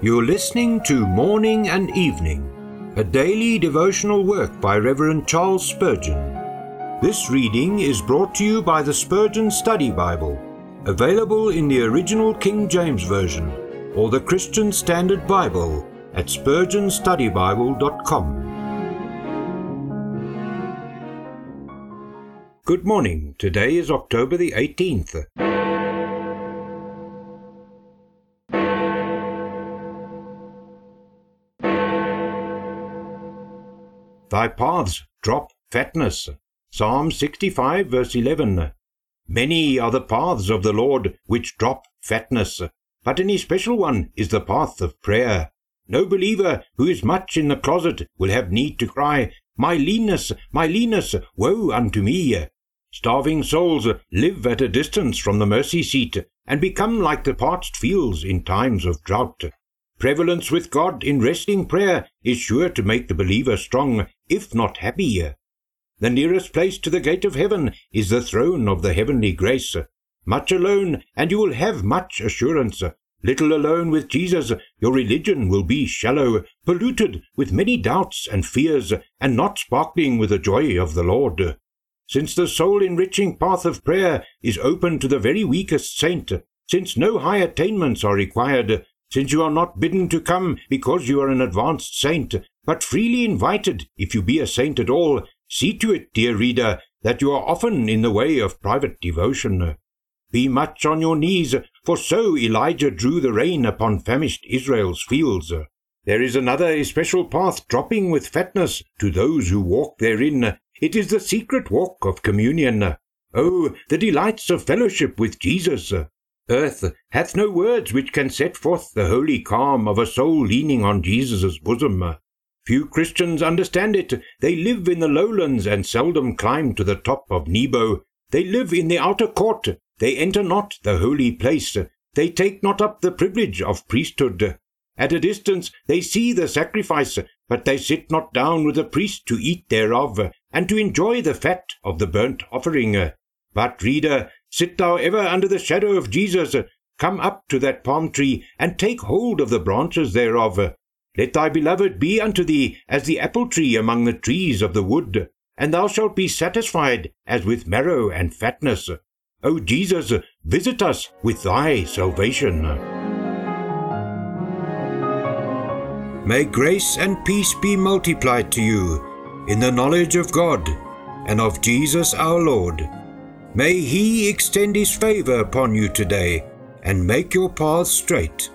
You're listening to Morning and Evening, a daily devotional work by Reverend Charles Spurgeon. This reading is brought to you by the Spurgeon Study Bible, available in the original King James Version or the Christian Standard Bible at spurgeonstudybible.com. Good morning. Today is October the 18th. Thy paths drop fatness. Psalm 65, verse 11. Many are the paths of the Lord which drop fatness, but any special one is the path of prayer. No believer who is much in the closet will have need to cry, My leanness, my leanness, woe unto me! Starving souls live at a distance from the mercy seat and become like the parched fields in times of drought. Prevalence with God in resting prayer is sure to make the believer strong, if not happy. The nearest place to the gate of heaven is the throne of the heavenly grace. Much alone, and you will have much assurance. Little alone with Jesus, your religion will be shallow, polluted with many doubts and fears, and not sparkling with the joy of the Lord. Since the soul enriching path of prayer is open to the very weakest saint, since no high attainments are required, since you are not bidden to come because you are an advanced saint, but freely invited if you be a saint at all, see to it, dear reader, that you are often in the way of private devotion. Be much on your knees, for so Elijah drew the rain upon famished Israel's fields. There is another especial path dropping with fatness to those who walk therein. It is the secret walk of communion. Oh, the delights of fellowship with Jesus! Earth hath no words which can set forth the holy calm of a soul leaning on Jesus' bosom. Few Christians understand it. They live in the lowlands and seldom climb to the top of Nebo. They live in the outer court. They enter not the holy place. They take not up the privilege of priesthood. At a distance they see the sacrifice, but they sit not down with the priest to eat thereof, and to enjoy the fat of the burnt offering. But, reader, Sit thou ever under the shadow of Jesus. Come up to that palm tree, and take hold of the branches thereof. Let thy beloved be unto thee as the apple tree among the trees of the wood, and thou shalt be satisfied as with marrow and fatness. O Jesus, visit us with thy salvation. May grace and peace be multiplied to you in the knowledge of God and of Jesus our Lord May He extend His favor upon you today and make your path straight.